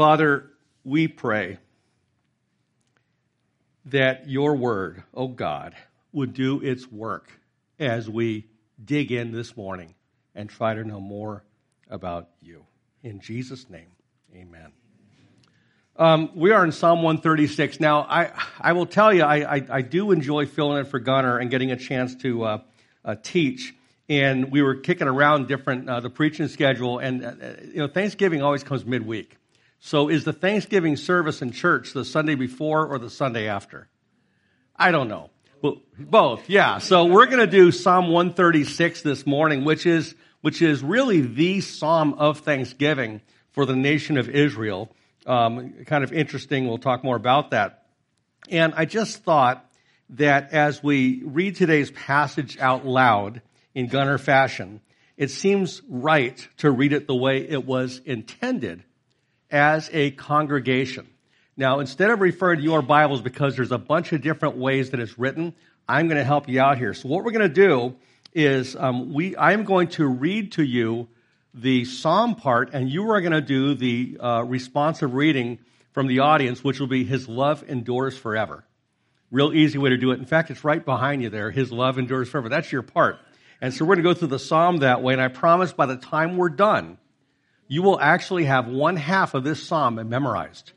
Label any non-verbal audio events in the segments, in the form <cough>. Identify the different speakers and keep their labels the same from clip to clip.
Speaker 1: Father, we pray that your word, oh God, would do its work as we dig in this morning and try to know more about you. In Jesus' name, amen. Um, we are in Psalm 136. Now, I, I will tell you, I, I, I do enjoy filling in for Gunner and getting a chance to uh, uh, teach. And we were kicking around different uh, the preaching schedule, and uh, you know Thanksgiving always comes midweek. So, is the Thanksgiving service in church the Sunday before or the Sunday after? I don't know. Both, yeah. So we're going to do Psalm 136 this morning, which is which is really the psalm of thanksgiving for the nation of Israel. Um, kind of interesting. We'll talk more about that. And I just thought that as we read today's passage out loud in Gunner fashion, it seems right to read it the way it was intended as a congregation. Now, instead of referring to your Bibles because there's a bunch of different ways that it's written, I'm going to help you out here. So, what we're going to do is um, we, I'm going to read to you the psalm part, and you are going to do the uh, responsive reading from the audience, which will be His love endures forever. Real easy way to do it. In fact, it's right behind you there. His love endures forever. That's your part. And so we're going to go through the psalm that way, and I promise by the time we're done, you will actually have one half of this psalm memorized.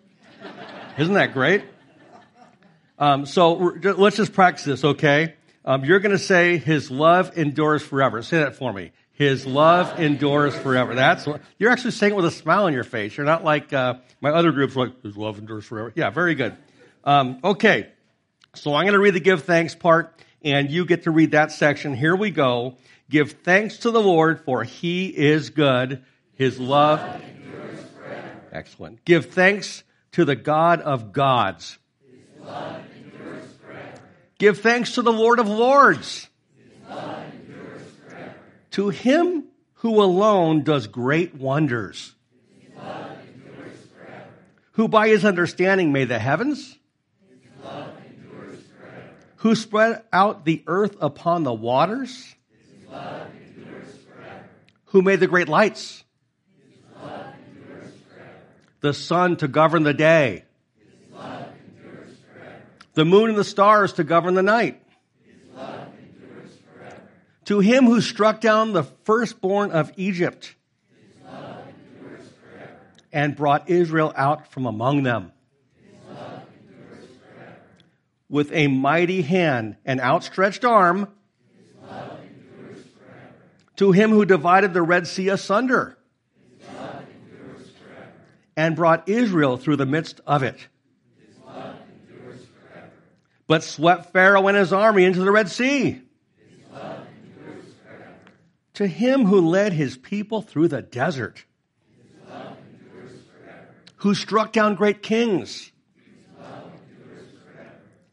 Speaker 1: Isn't that great? Um, so let's just practice this, okay? Um, you're going to say, His love endures forever. Say that for me. His love endures forever. That's what, you're actually saying it with a smile on your face. You're not like uh, my other groups, like His love endures forever. Yeah, very good. Um, okay, so I'm going to read the give thanks part, and you get to read that section. Here we go. Give thanks to the Lord, for He is good. His love. Excellent. Give thanks to the God of gods. Give thanks to the Lord of lords. To him who alone does great wonders. Who by his understanding made the heavens. Who spread out the earth upon the waters. Who made the great lights the sun to govern the day, the moon and the stars to govern the night. To him who struck down the firstborn of Egypt and brought Israel out from among them with a mighty hand and outstretched arm. To him who divided the Red Sea asunder and brought Israel through the midst of it. But swept Pharaoh and his army into the Red Sea. To him who led his people through the desert, who struck down great kings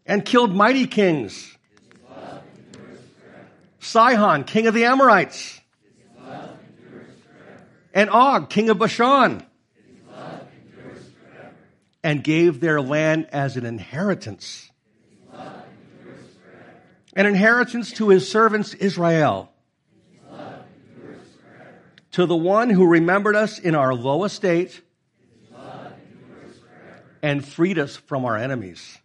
Speaker 1: and killed mighty kings. Sihon, king of the Amorites, and Og, king of Bashan and gave their land as an inheritance. An inheritance to his servants Israel. To the one who remembered us in our low estate and freed us from our enemies.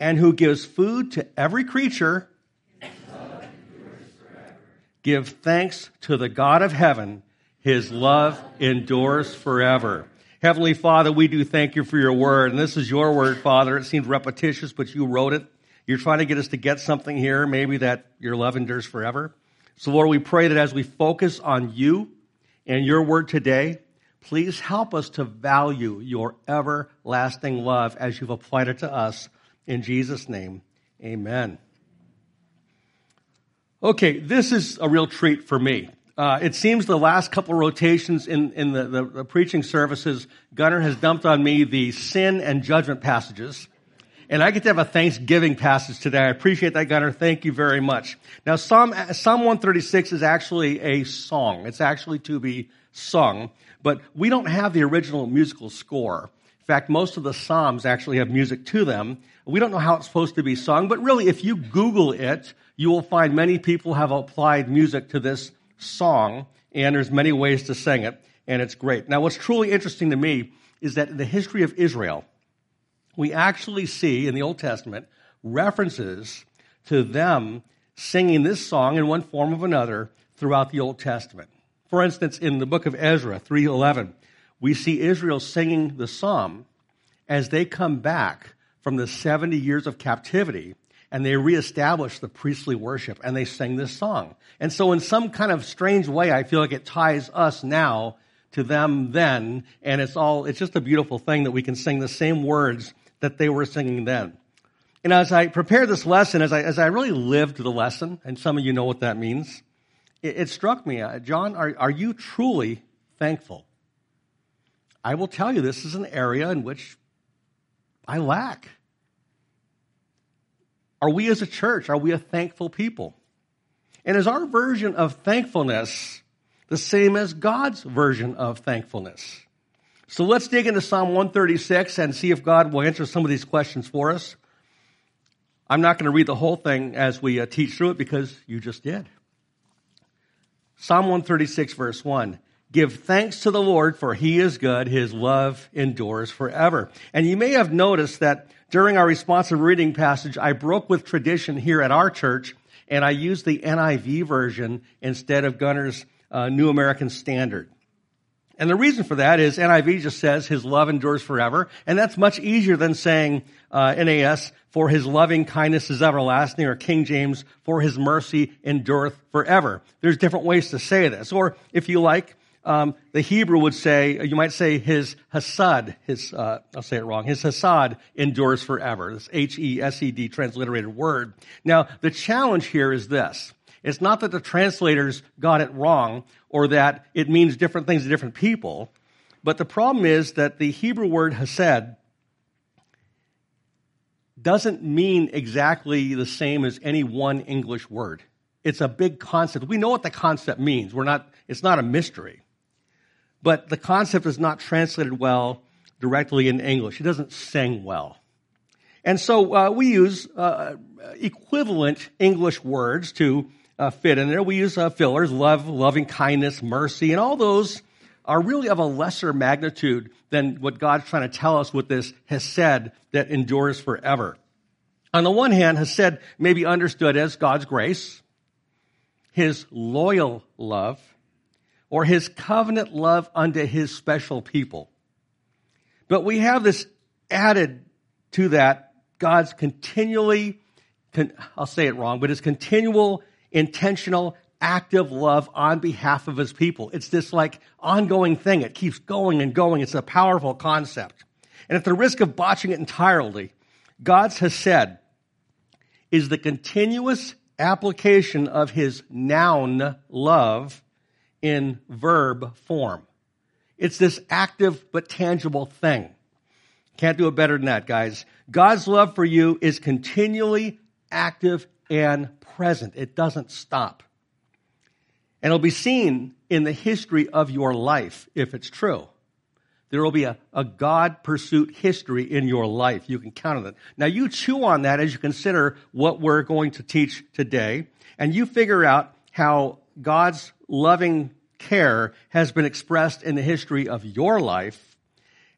Speaker 1: And who gives food to every creature. Give thanks to the God of heaven. His love endures forever. Heavenly Father, we do thank you for your word. And this is your word, Father. It seems repetitious, but you wrote it. You're trying to get us to get something here, maybe that your love endures forever. So, Lord, we pray that as we focus on you and your word today, please help us to value your everlasting love as you've applied it to us. In Jesus' name, amen. Okay, this is a real treat for me. Uh, it seems the last couple rotations in, in the, the, the, preaching services, Gunner has dumped on me the sin and judgment passages. And I get to have a Thanksgiving passage today. I appreciate that, Gunner. Thank you very much. Now, Psalm, Psalm 136 is actually a song. It's actually to be sung, but we don't have the original musical score. In fact, most of the Psalms actually have music to them. We don't know how it's supposed to be sung, but really, if you Google it, you will find many people have applied music to this song, and there's many ways to sing it. and it's great. Now, what's truly interesting to me is that in the history of Israel, we actually see in the Old Testament references to them singing this song in one form or another throughout the Old Testament. For instance, in the book of Ezra 3:11, we see Israel singing the psalm as they come back from the 70 years of captivity and they reestablished the priestly worship and they sing this song. And so in some kind of strange way, I feel like it ties us now to them then. And it's all, it's just a beautiful thing that we can sing the same words that they were singing then. And as I prepared this lesson, as I, as I really lived the lesson, and some of you know what that means, it, it struck me, uh, John, are, are you truly thankful? I will tell you, this is an area in which I lack. Are we as a church, are we a thankful people? And is our version of thankfulness the same as God's version of thankfulness? So let's dig into Psalm 136 and see if God will answer some of these questions for us. I'm not going to read the whole thing as we uh, teach through it because you just did. Psalm 136, verse 1. Give thanks to the Lord, for he is good. His love endures forever. And you may have noticed that during our responsive reading passage, I broke with tradition here at our church, and I used the NIV version instead of Gunner's uh, New American Standard. And the reason for that is NIV just says his love endures forever, and that's much easier than saying uh, NAS for his loving kindness is everlasting, or King James for his mercy endureth forever. There's different ways to say this, or if you like, um, the Hebrew would say, you might say his hasad, his, uh, I'll say it wrong, his hasad endures forever. This H-E-S-E-D transliterated word. Now, the challenge here is this. It's not that the translators got it wrong or that it means different things to different people, but the problem is that the Hebrew word hesed doesn't mean exactly the same as any one English word. It's a big concept. We know what the concept means. We're not, it's not a mystery but the concept is not translated well directly in English. It doesn't sing well. And so uh, we use uh, equivalent English words to uh, fit in there. We use uh, fillers, love, loving kindness, mercy, and all those are really of a lesser magnitude than what God's trying to tell us with this hesed that endures forever. On the one hand, hesed may be understood as God's grace, his loyal love, or his covenant love unto his special people. But we have this added to that God's continually, I'll say it wrong, but his continual, intentional, active love on behalf of his people. It's this like ongoing thing. It keeps going and going. It's a powerful concept. And at the risk of botching it entirely, God's hesed is the continuous application of his noun love in verb form. It's this active but tangible thing. Can't do it better than that, guys. God's love for you is continually active and present. It doesn't stop. And it'll be seen in the history of your life if it's true. There will be a, a God pursuit history in your life. You can count on it. Now you chew on that as you consider what we're going to teach today, and you figure out how God's loving care has been expressed in the history of your life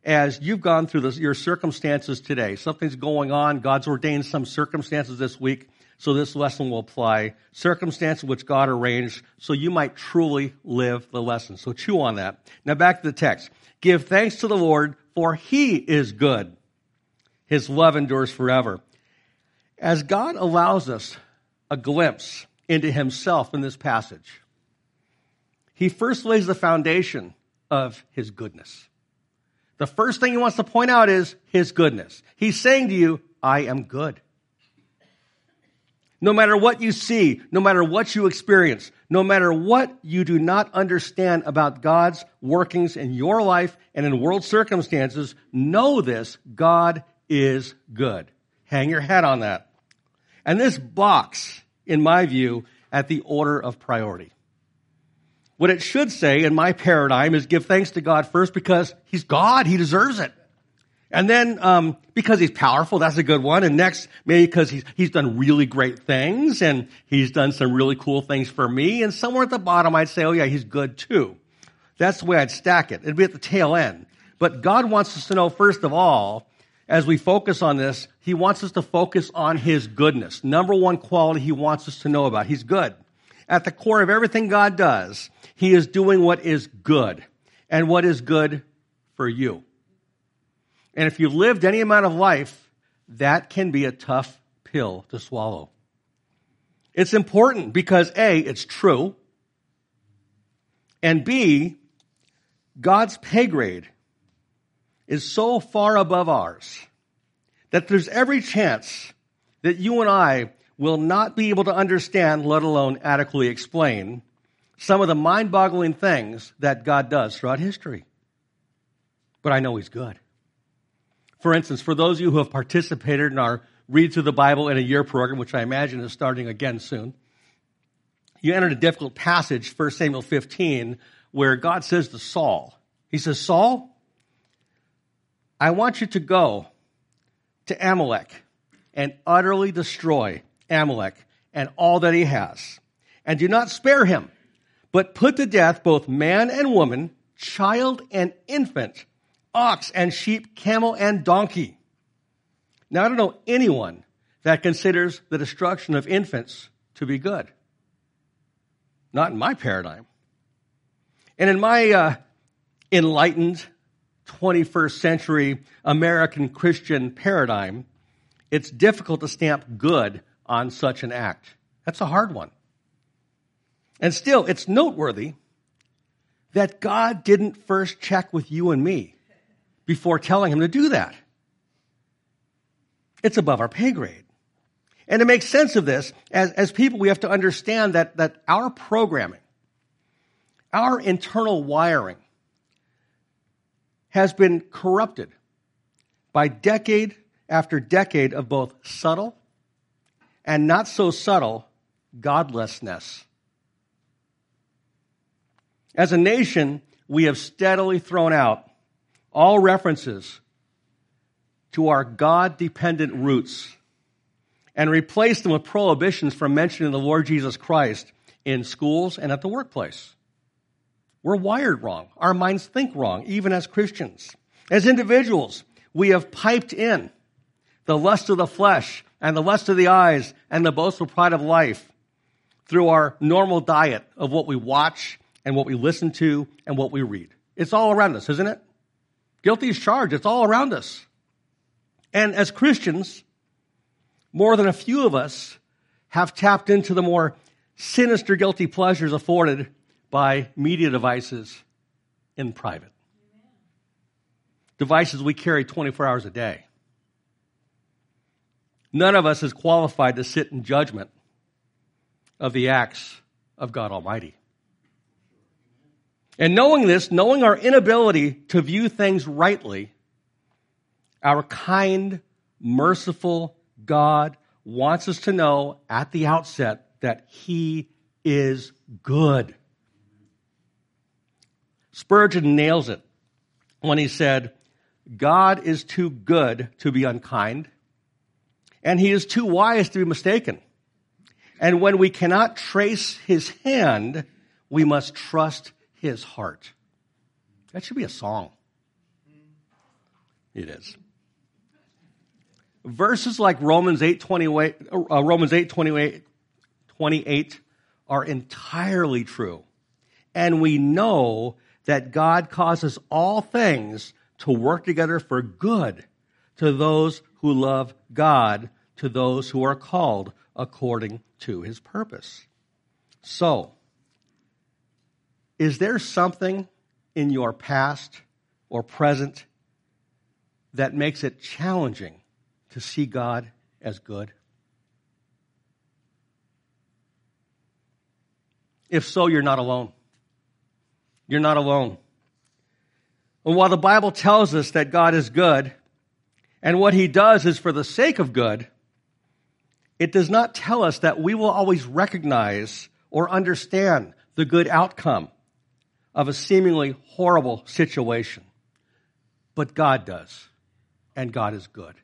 Speaker 1: as you've gone through this, your circumstances today. Something's going on. God's ordained some circumstances this week, so this lesson will apply. Circumstances which God arranged, so you might truly live the lesson. So chew on that. Now back to the text. Give thanks to the Lord, for he is good. His love endures forever. As God allows us a glimpse into himself in this passage, he first lays the foundation of his goodness. The first thing he wants to point out is his goodness. He's saying to you, I am good. No matter what you see, no matter what you experience, no matter what you do not understand about God's workings in your life and in world circumstances, know this God is good. Hang your head on that. And this box, in my view, at the order of priority. What it should say in my paradigm is give thanks to God first because He's God. He deserves it. And then, um, because he's powerful, that's a good one. And next, maybe because he's, he's done really great things and he's done some really cool things for me. And somewhere at the bottom, I'd say, oh yeah, he's good too. That's the way I'd stack it. It'd be at the tail end. But God wants us to know, first of all, as we focus on this, He wants us to focus on His goodness. Number one quality He wants us to know about. He's good. At the core of everything God does, He is doing what is good and what is good for you. And if you've lived any amount of life, that can be a tough pill to swallow. It's important because A, it's true, and B, God's pay grade is so far above ours that there's every chance that you and I will not be able to understand, let alone adequately explain, some of the mind boggling things that God does throughout history. But I know He's good. For instance, for those of you who have participated in our Read Through the Bible in a Year program, which I imagine is starting again soon, you entered a difficult passage, 1 Samuel 15, where God says to Saul, He says, Saul, I want you to go to Amalek and utterly destroy Amalek and all that he has. And do not spare him, but put to death both man and woman, child and infant, ox and sheep, camel and donkey. Now, I don't know anyone that considers the destruction of infants to be good. Not in my paradigm. And in my uh, enlightened 21st century American Christian paradigm, it's difficult to stamp good on such an act. That's a hard one. And still, it's noteworthy that God didn't first check with you and me before telling him to do that. It's above our pay grade. And to make sense of this, as, as people, we have to understand that, that our programming, our internal wiring, has been corrupted by decade after decade of both subtle and not so subtle godlessness. As a nation, we have steadily thrown out all references to our God dependent roots and replaced them with prohibitions from mentioning the Lord Jesus Christ in schools and at the workplace. We're wired wrong. Our minds think wrong, even as Christians. As individuals, we have piped in the lust of the flesh and the lust of the eyes and the boastful pride of life through our normal diet of what we watch and what we listen to and what we read. It's all around us, isn't it? Guilty is charged. It's all around us. And as Christians, more than a few of us have tapped into the more sinister guilty pleasures afforded by media devices in private. Devices we carry 24 hours a day. None of us is qualified to sit in judgment of the acts of God Almighty. And knowing this, knowing our inability to view things rightly, our kind, merciful God wants us to know at the outset that He is good. Spurgeon nails it when he said, God is too good to be unkind, and He is too wise to be mistaken. And when we cannot trace His hand, we must trust his heart. That should be a song. It is. Verses like Romans 8, 28, uh, Romans 8, 28, 28 are entirely true. And we know that God causes all things to work together for good to those who love God, to those who are called according to his purpose. So, is there something in your past or present that makes it challenging to see God as good? If so, you're not alone. You're not alone. And while the Bible tells us that God is good, and what he does is for the sake of good, it does not tell us that we will always recognize or understand the good outcome of a seemingly horrible situation. But God does, and God is good.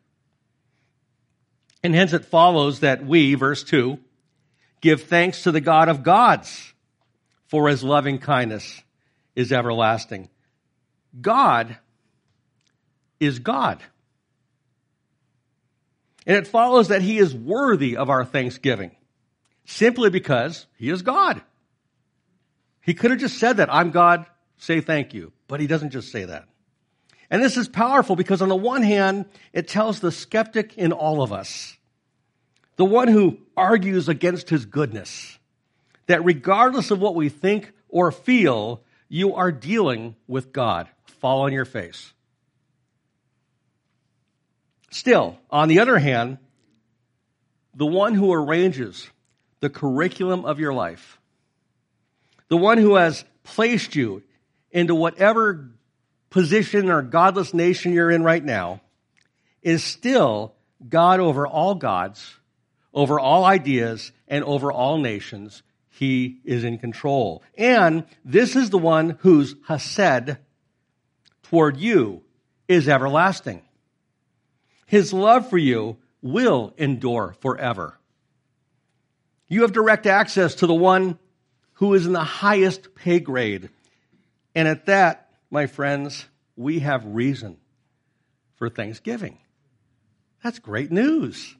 Speaker 1: And hence it follows that we, verse 2, give thanks to the God of gods for his loving kindness is everlasting. God is God. And it follows that he is worthy of our thanksgiving simply because he is God. He could have just said that, I'm God, say thank you. But he doesn't just say that. And this is powerful because on the one hand, it tells the skeptic in all of us, the one who argues against his goodness, that regardless of what we think or feel, you are dealing with God. Fall on your face. Still, on the other hand, the one who arranges the curriculum of your life, the one who has placed you into whatever position or godless nation you're in right now, is still God over all gods, over all ideas, and over all nations. He is in control. And this is the one whose Hesed toward you is everlasting. His love for you will endure forever. You have direct access to the one who is in the highest pay grade. And at that, my friends, we have reason for thanksgiving. That's great news.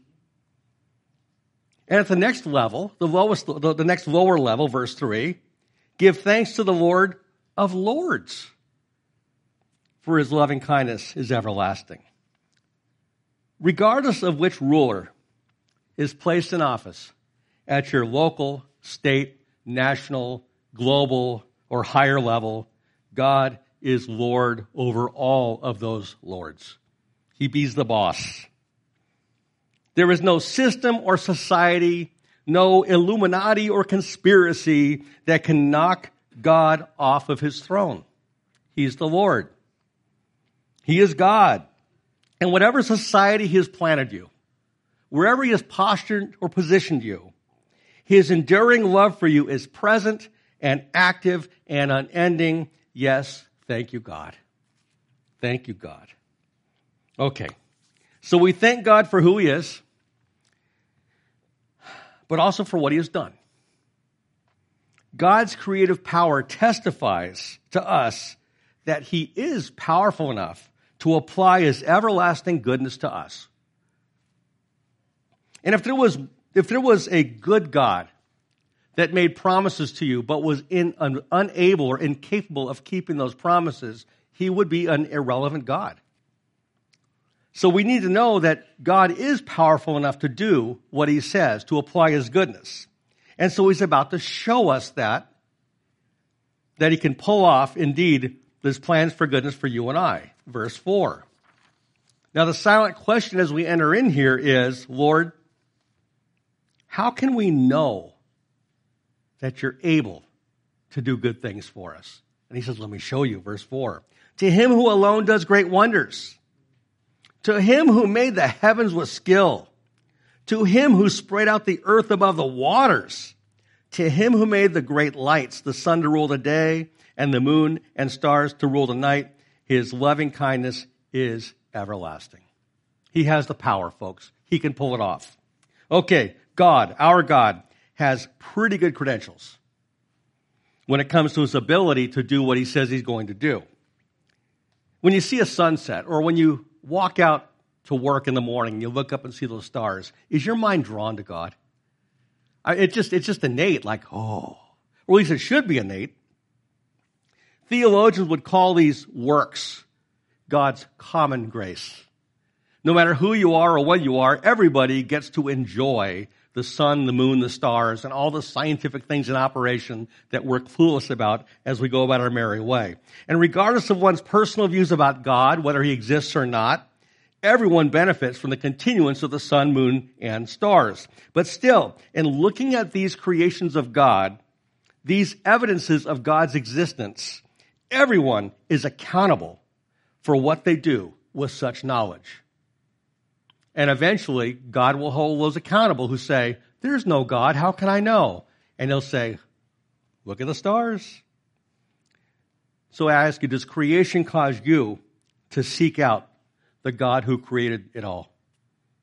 Speaker 1: And at the next level, the lowest, the, the next lower level, verse 3, give thanks to the Lord of Lords, for his loving kindness is everlasting. Regardless of which ruler is placed in office at your local, state, national, global, or higher level, God is Lord over all of those lords. He be the boss. There is no system or society, no Illuminati or conspiracy that can knock God off of his throne. He's the Lord. He is God. And whatever society he has planted you, wherever he has postured or positioned you, his enduring love for you is present and active and unending. Yes, thank you, God. Thank you, God. Okay. So we thank God for who he is, but also for what he has done. God's creative power testifies to us that he is powerful enough to apply his everlasting goodness to us. And if there was, if there was a good God that made promises to you but was in, un, unable or incapable of keeping those promises, he would be an irrelevant God. So we need to know that God is powerful enough to do what he says, to apply his goodness. And so he's about to show us that, that he can pull off indeed his plans for goodness for you and I. Verse 4. Now the silent question as we enter in here is, Lord, how can we know that you're able to do good things for us? And he says, let me show you. Verse 4. To him who alone does great wonders to him who made the heavens with skill, to him who spread out the earth above the waters, to him who made the great lights, the sun to rule the day, and the moon and stars to rule the night, his loving kindness is everlasting. He has the power, folks. He can pull it off. Okay, God, our God, has pretty good credentials when it comes to his ability to do what he says he's going to do. When you see a sunset or when you walk out to work in the morning, you look up and see those stars, is your mind drawn to God? It just, it's just innate, like, oh, or at least it should be innate. Theologians would call these works God's common grace. No matter who you are or what you are, everybody gets to enjoy the sun, the moon, the stars, and all the scientific things in operation that we're clueless about as we go about our merry way. And regardless of one's personal views about God, whether he exists or not, everyone benefits from the continuance of the sun, moon, and stars. But still, in looking at these creations of God, these evidences of God's existence, everyone is accountable for what they do with such knowledge. And eventually, God will hold those accountable who say, There's no God. How can I know? And he'll say, Look at the stars. So I ask you, does creation cause you to seek out the God who created it all?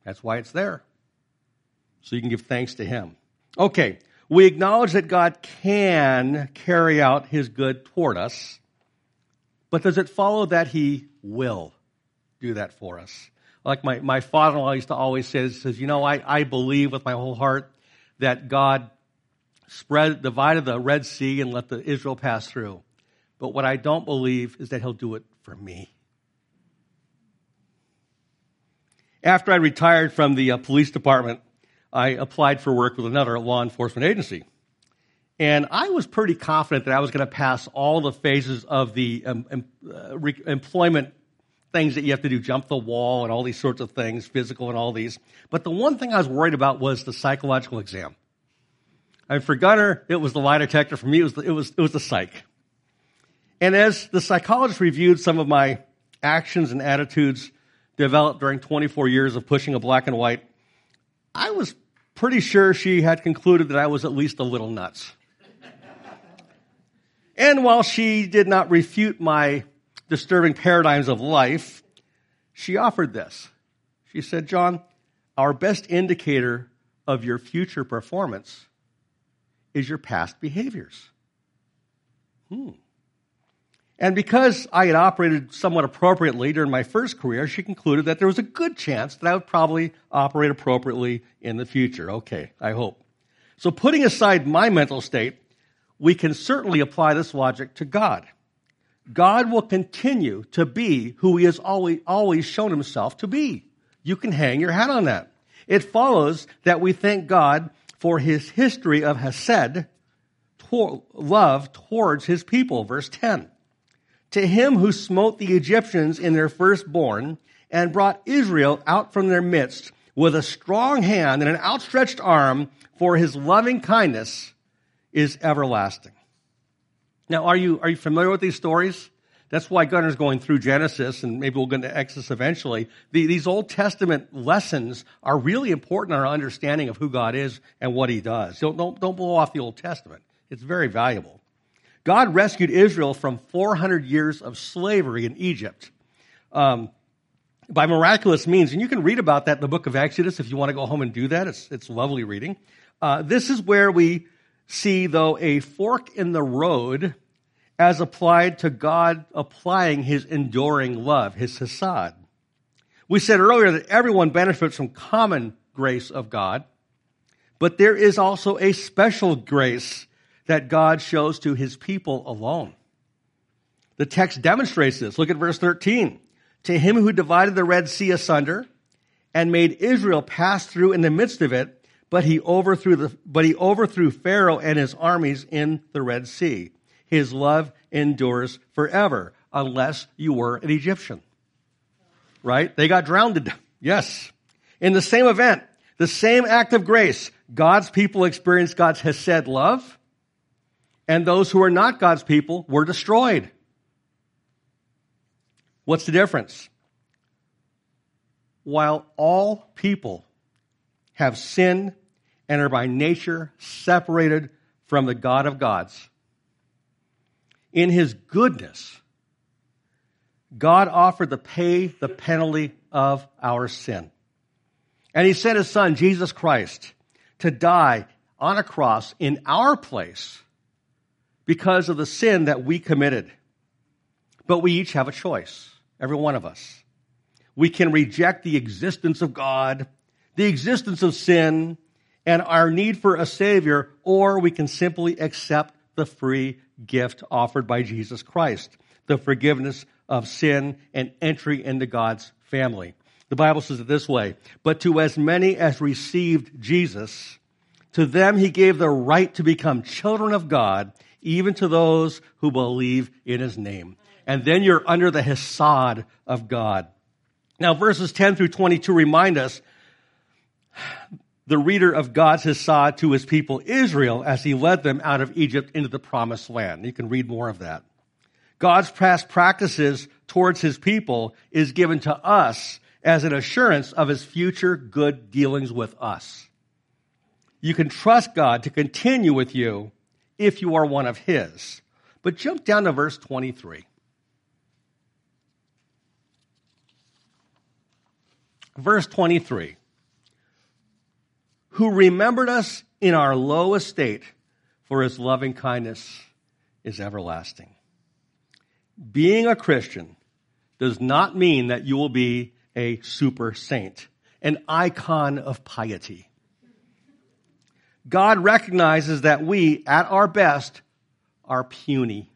Speaker 1: That's why it's there. So you can give thanks to him. Okay, we acknowledge that God can carry out his good toward us. But does it follow that he will do that for us? Like my, my father in law used to always say, says, you know, I, I believe with my whole heart that God spread, divided the Red Sea and let the Israel pass through. But what I don't believe is that he'll do it for me. After I retired from the uh, police department, I applied for work with another law enforcement agency. And I was pretty confident that I was going to pass all the phases of the um, um, uh, re- employment things that you have to do, jump the wall and all these sorts of things, physical and all these. But the one thing I was worried about was the psychological exam. Mean, for Gunner, it was the lie detector. For me, it was the, it was, it was the psych. And as the psychologist reviewed some of my actions and attitudes developed during 24 years of pushing a black and white, I was pretty sure she had concluded that I was at least a little nuts. and while she did not refute my disturbing paradigms of life, she offered this. She said, John, our best indicator of your future performance is your past behaviors. Hmm. And because I had operated somewhat appropriately during my first career, she concluded that there was a good chance that I would probably operate appropriately in the future. Okay, I hope. So putting aside my mental state, we can certainly apply this logic to God. God will continue to be who he has always, always shown himself to be. You can hang your hat on that. It follows that we thank God for his history of Hesed, love towards his people. Verse 10. To him who smote the Egyptians in their firstborn and brought Israel out from their midst with a strong hand and an outstretched arm for his loving kindness is everlasting. Now, are you, are you familiar with these stories? That's why Gunner's going through Genesis, and maybe we'll go into Exodus eventually. The, these Old Testament lessons are really important in our understanding of who God is and what He does. Don't, don't, don't blow off the Old Testament. It's very valuable. God rescued Israel from 400 years of slavery in Egypt um, by miraculous means. And you can read about that in the book of Exodus if you want to go home and do that. It's, it's lovely reading. Uh, this is where we see, though, a fork in the road as applied to God applying his enduring love, his hesed. We said earlier that everyone benefits from common grace of God, but there is also a special grace that God shows to his people alone. The text demonstrates this. Look at verse 13. To him who divided the Red Sea asunder and made Israel pass through in the midst of it, but he overthrew the, but he overthrew Pharaoh and his armies in the Red Sea. His love endures forever, unless you were an Egyptian. Right? They got drowned. Yes. In the same event, the same act of grace, God's people experienced God's Hesed love, and those who are not God's people were destroyed. What's the difference? While all people have sinned and are by nature separated from the God of gods. In his goodness, God offered to pay the penalty of our sin. And he sent his son, Jesus Christ, to die on a cross in our place because of the sin that we committed. But we each have a choice, every one of us. We can reject the existence of God, the existence of sin, and our need for a Savior, or we can simply accept the free gift offered by Jesus Christ, the forgiveness of sin and entry into God's family. The Bible says it this way, but to as many as received Jesus, to them he gave the right to become children of God, even to those who believe in his name. And then you're under the Hesed of God. Now verses 10 through 22 remind us the reader of God's Hesed to his people Israel as he led them out of Egypt into the promised land. You can read more of that. God's past practices towards his people is given to us as an assurance of his future good dealings with us. You can trust God to continue with you if you are one of his. But jump down to verse 23. Verse 23 who remembered us in our low estate, for his loving kindness is everlasting. being a Christian does not mean that you will be a super saint, an icon of piety. God recognizes that we, at our best, are puny.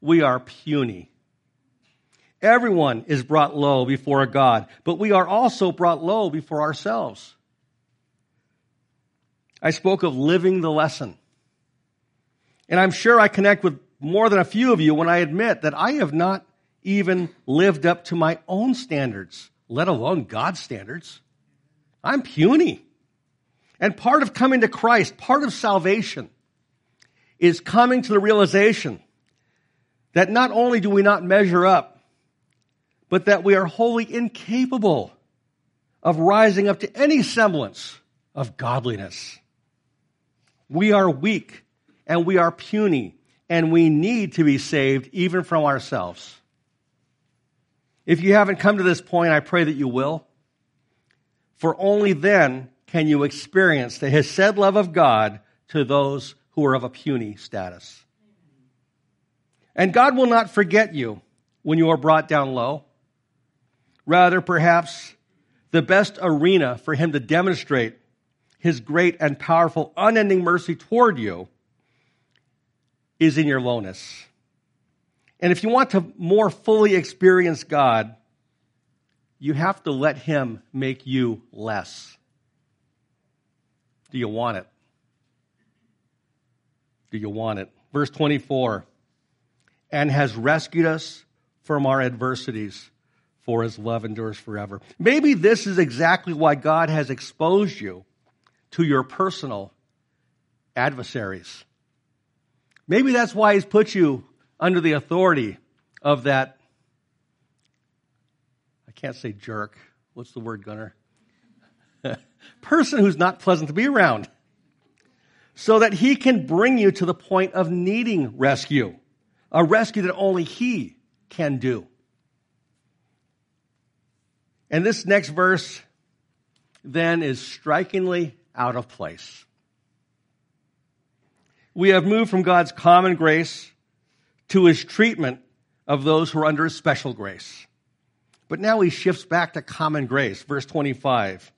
Speaker 1: We are puny. Everyone is brought low before God, but we are also brought low before ourselves. I spoke of living the lesson. And I'm sure I connect with more than a few of you when I admit that I have not even lived up to my own standards, let alone God's standards. I'm puny. And part of coming to Christ, part of salvation, is coming to the realization that not only do we not measure up, but that we are wholly incapable of rising up to any semblance of godliness. We are weak and we are puny and we need to be saved even from ourselves. If you haven't come to this point, I pray that you will. For only then can you experience the Hesed love of God to those who are of a puny status. And God will not forget you when you are brought down low. Rather, perhaps the best arena for Him to demonstrate His great and powerful, unending mercy toward you is in your lowness. And if you want to more fully experience God, you have to let Him make you less. Do you want it? Do you want it? Verse 24 and has rescued us from our adversities, for his love endures forever. Maybe this is exactly why God has exposed you to your personal adversaries. Maybe that's why he's put you under the authority of that, I can't say jerk. What's the word, Gunner? <laughs> Person who's not pleasant to be around. So that he can bring you to the point of needing rescue. A rescue that only he can do. And this next verse then is strikingly out of place. We have moved from God's common grace to his treatment of those who are under his special grace. But now he shifts back to common grace. Verse 25.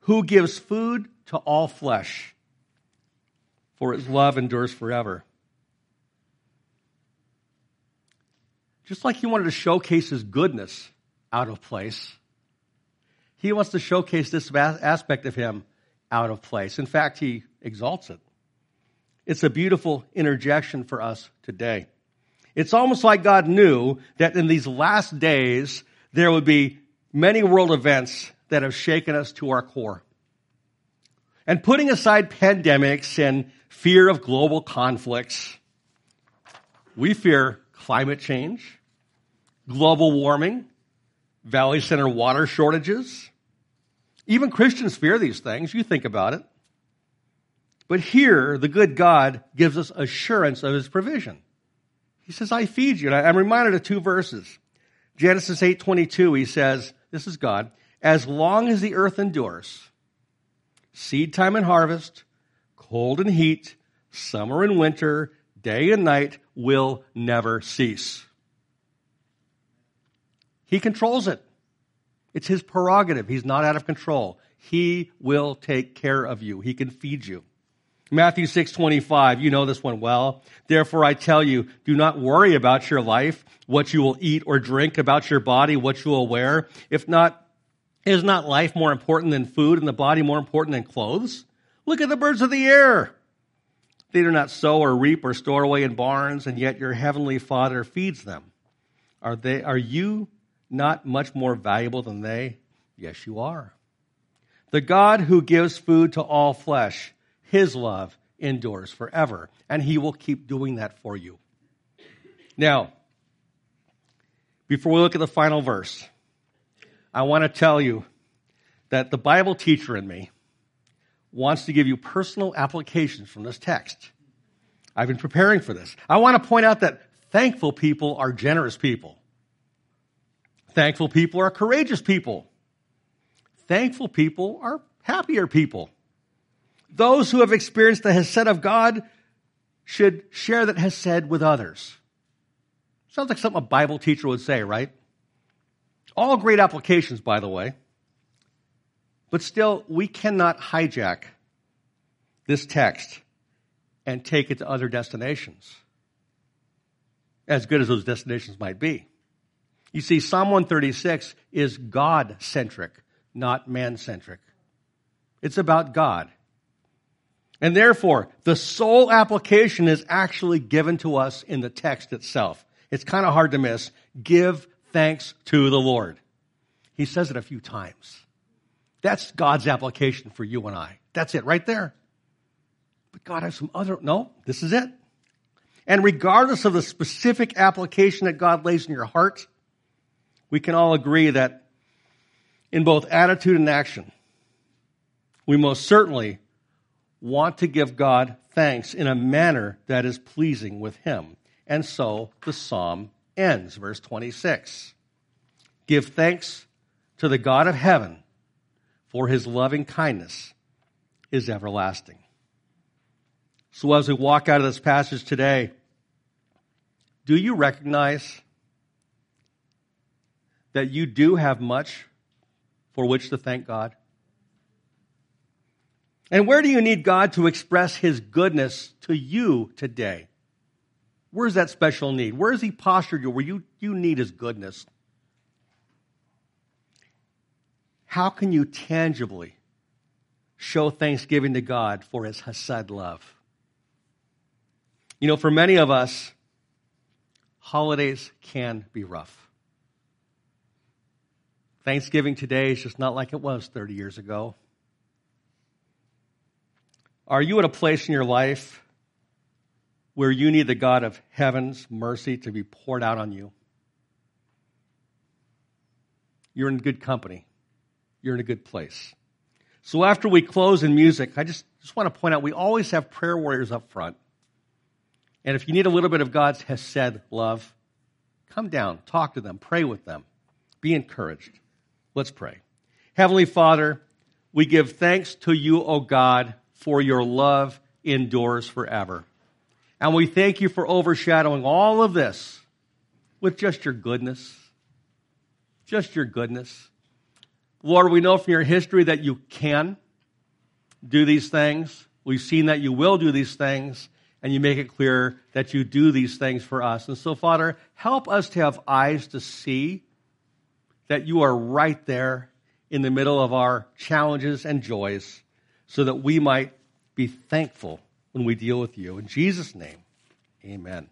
Speaker 1: Who gives food to all flesh, for his love endures forever. Just like he wanted to showcase his goodness out of place, he wants to showcase this aspect of him out of place. In fact, he exalts it. It's a beautiful interjection for us today. It's almost like God knew that in these last days, there would be many world events that have shaken us to our core. And putting aside pandemics and fear of global conflicts, we fear climate change, global warming, Valley Center water shortages. Even Christians fear these things. You think about it. But here, the good God gives us assurance of his provision. He says, I feed you. And I'm reminded of two verses. Genesis 8:22, he says, this is God, as long as the earth endures, seed time and harvest, cold and heat, summer and winter, day and night will never cease. He controls it. It's his prerogative. He's not out of control. He will take care of you. He can feed you. Matthew 6:25, you know this one well. Therefore I tell you, do not worry about your life, what you will eat or drink, about your body, what you will wear. If not, is not life more important than food and the body more important than clothes? Look at the birds of the air. They do not sow or reap or store away in barns, and yet your heavenly Father feeds them. Are they are you not much more valuable than they? Yes, you are. The God who gives food to all flesh his love endures forever, and He will keep doing that for you. Now, before we look at the final verse, I want to tell you that the Bible teacher in me wants to give you personal applications from this text. I've been preparing for this. I want to point out that thankful people are generous people. Thankful people are courageous people. Thankful people are happier people. Those who have experienced the Hesed of God should share that Hesed with others. Sounds like something a Bible teacher would say, right? All great applications, by the way. But still, we cannot hijack this text and take it to other destinations, as good as those destinations might be. You see, Psalm 136 is God centric, not man centric. It's about God. And therefore, the sole application is actually given to us in the text itself. It's kind of hard to miss. Give thanks to the Lord. He says it a few times. That's God's application for you and I. That's it right there. But God has some other, no, this is it. And regardless of the specific application that God lays in your heart, we can all agree that in both attitude and action, we most certainly want to give God thanks in a manner that is pleasing with Him. And so the psalm ends, verse 26. Give thanks to the God of heaven, for his loving kindness is everlasting. So as we walk out of this passage today, do you recognize that you do have much for which to thank God? And where do you need God to express his goodness to you today? Where's that special need? Where is he postured you where you, you need his goodness? How can you tangibly show thanksgiving to God for his Hesed love? You know, for many of us, holidays can be rough. Thanksgiving today is just not like it was 30 years ago. Are you at a place in your life where you need the God of heaven's mercy to be poured out on you? You're in good company you're in a good place. So after we close in music, I just, just want to point out we always have prayer warriors up front. And if you need a little bit of God's Hesed love, come down, talk to them, pray with them, be encouraged. Let's pray. Heavenly Father, we give thanks to you, O God, for your love endures forever. And we thank you for overshadowing all of this with just your goodness. Just your goodness. Lord, we know from your history that you can do these things. We've seen that you will do these things, and you make it clear that you do these things for us. And so, Father, help us to have eyes to see that you are right there in the middle of our challenges and joys so that we might be thankful when we deal with you. In Jesus' name, amen.